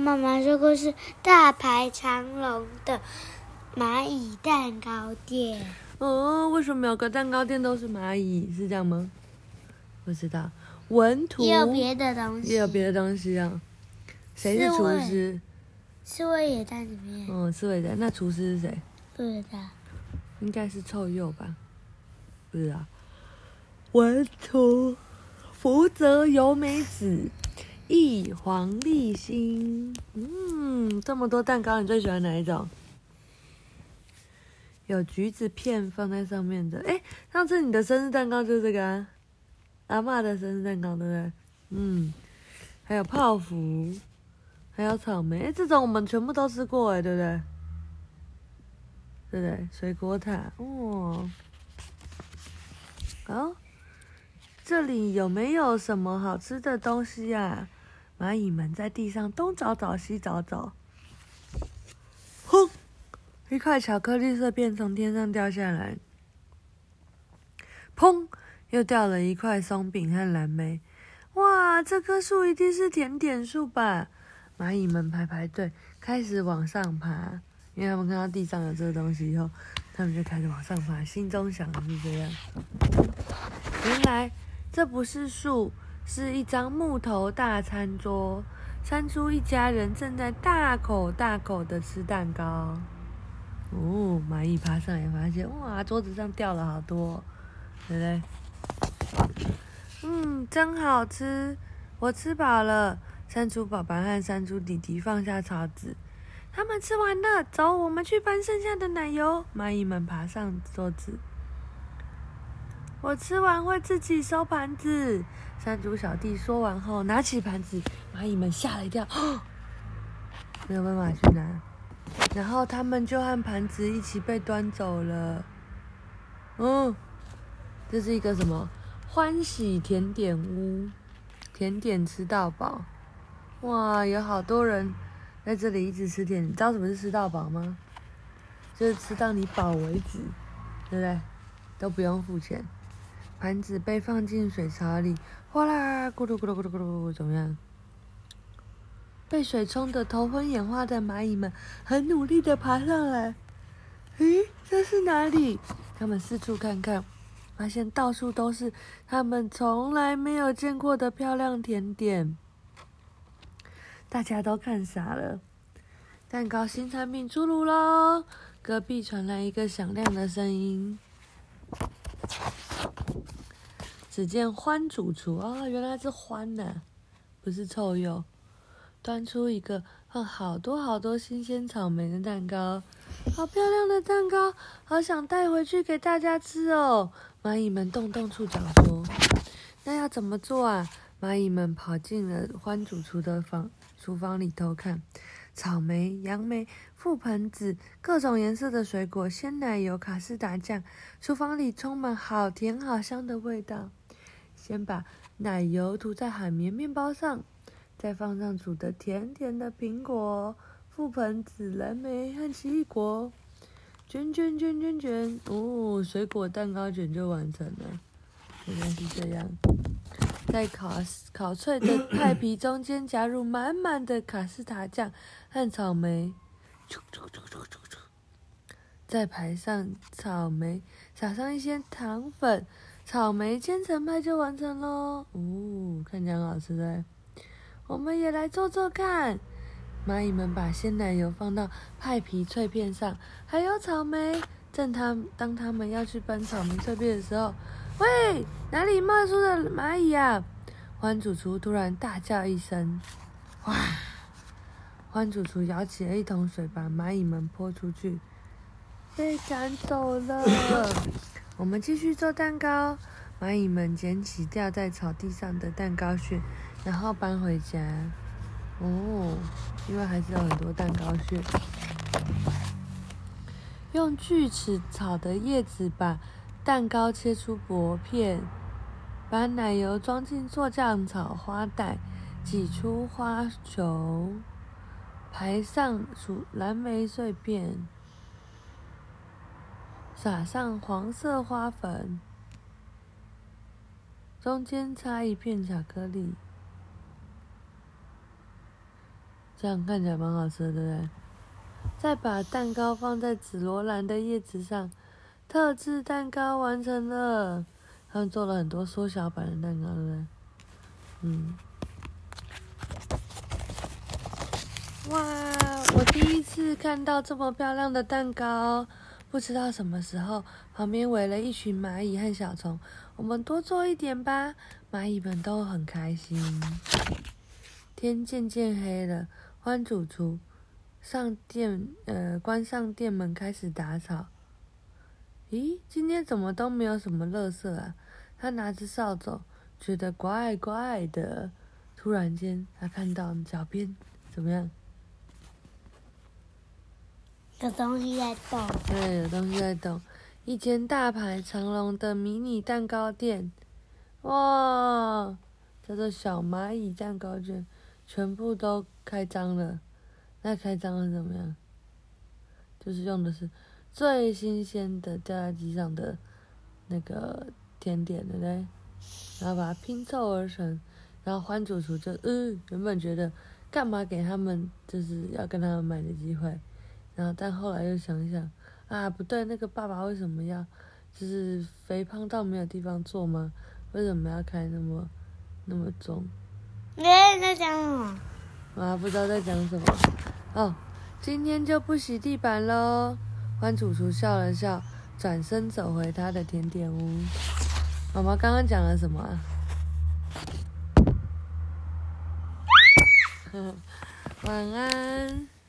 妈妈说过是大排长龙的蚂蚁蛋糕店。哦，为什么每个蛋糕店都是蚂蚁？是这样吗？不知道。文图也有别的东西，也有别的东西啊。谁是厨师？刺猬也在里面。哦，刺猬在。那厨师是谁？不知道。应该是臭鼬吧？不知道。文图福泽由美子，一黄立新。嗯，这么多蛋糕，你最喜欢哪一种？有橘子片放在上面的。哎，上次你的生日蛋糕就是这个啊。阿妈的生日蛋糕，对不对？嗯，还有泡芙，还有草莓，这种我们全部都吃过，哎，对不对？对不对？水果塔，哦，好，这里有没有什么好吃的东西啊？蚂蚁们在地上东找找，西找找，轰！一块巧克力色片从天上掉下来，砰！又掉了一块松饼和蓝莓，哇！这棵树一定是甜点树吧？蚂蚁们排排队，开始往上爬。因为他们看到地上有这个东西以后，他们就开始往上爬，心中想的是这样。原来这不是树，是一张木头大餐桌。山猪一家人正在大口大口的吃蛋糕。哦，蚂蚁爬上来发现，哇，桌子上掉了好多，对不对？嗯，真好吃，我吃饱了。山猪宝宝和山猪弟弟放下槽子，他们吃完了，走，我们去搬剩下的奶油。蚂蚁们爬上桌子，我吃完会自己收盘子。山猪小弟说完后，拿起盘子，蚂蚁们吓了一跳，没有办法去拿，然后他们就和盘子一起被端走了。嗯，这是一个什么？欢喜甜点屋，甜点吃到饱，哇，有好多人在这里一直吃甜。你知道什么是吃到饱吗？就是吃到你饱为止，对不对？都不用付钱。盘子被放进水槽里，哗啦，咕噜咕噜咕噜咕噜，怎么样？被水冲得头昏眼花的蚂蚁们很努力的爬上来。咦，这是哪里？他们四处看看。发现到处都是他们从来没有见过的漂亮甜点，大家都看傻了。蛋糕新产品出炉喽！隔壁传来一个响亮的声音。只见欢主厨啊，原来是欢呢，不是臭鼬，端出一个放好多好多新鲜草莓的蛋糕，好漂亮的蛋糕，好想带回去给大家吃哦。蚂蚁们动动触角说：“那要怎么做啊？”蚂蚁们跑进了欢主厨的房厨房里偷看，草莓、杨梅、覆盆子，各种颜色的水果，鲜奶油、卡士达酱，厨房里充满好甜好香的味道。先把奶油涂在海绵面包上，再放上煮的甜甜的苹果、覆盆子、蓝莓和奇异果。卷卷卷卷卷，哦，水果蛋糕卷就完成了。原来是这样，在烤烤脆的派皮中间加入满满的卡士达酱和草莓，再排上草莓，撒上一些糖粉，草莓千层派就完成喽。哦，看起来很好吃的，我们也来做做看。蚂蚁们把鲜奶油放到派皮脆片上，还有草莓。正他当他们要去搬草莓脆片的时候，喂，哪里冒出的蚂蚁啊？欢主厨突然大叫一声：“哇！”欢主厨舀起了一桶水，把蚂蚁们泼出去，被赶走了。我们继续做蛋糕。蚂蚁们捡起掉在草地上的蛋糕屑，然后搬回家。哦，因为还是有很多蛋糕屑。用锯齿草的叶子把蛋糕切出薄片，把奶油装进做酱草花袋，挤出花球，排上薯蓝莓碎片，撒上黄色花粉，中间插一片巧克力。这样看起来蛮好吃的，对不对？再把蛋糕放在紫罗兰的叶子上，特制蛋糕完成了。他们做了很多缩小版的蛋糕，对不对？嗯。哇！我第一次看到这么漂亮的蛋糕，不知道什么时候旁边围了一群蚂蚁和小虫。我们多做一点吧，蚂蚁们都很开心。天渐渐黑了，欢主厨上店，呃，关上店门开始打扫。咦，今天怎么都没有什么垃圾啊？他拿着扫帚，觉得怪怪的。突然间，他看到脚边怎么样？有东西在动。对，有东西在动。一间大排长龙的迷你蛋糕店，哇，叫做小蚂蚁蛋糕店，全部都开张了。那开张了怎么样？就是用的是最新鲜的掉在地上的那个甜点，的嘞？然后把它拼凑而成。然后欢主厨就，嗯，原本觉得干嘛给他们就是要跟他们买的机会，然后但后来又想一想。啊，不对，那个爸爸为什么要，就是肥胖到没有地方坐吗？为什么要开那么那么重？你在讲什么？啊，不知道在讲什么。哦，今天就不洗地板喽。欢楚楚笑了笑，转身走回他的甜点屋。妈妈刚刚讲了什么啊？晚安。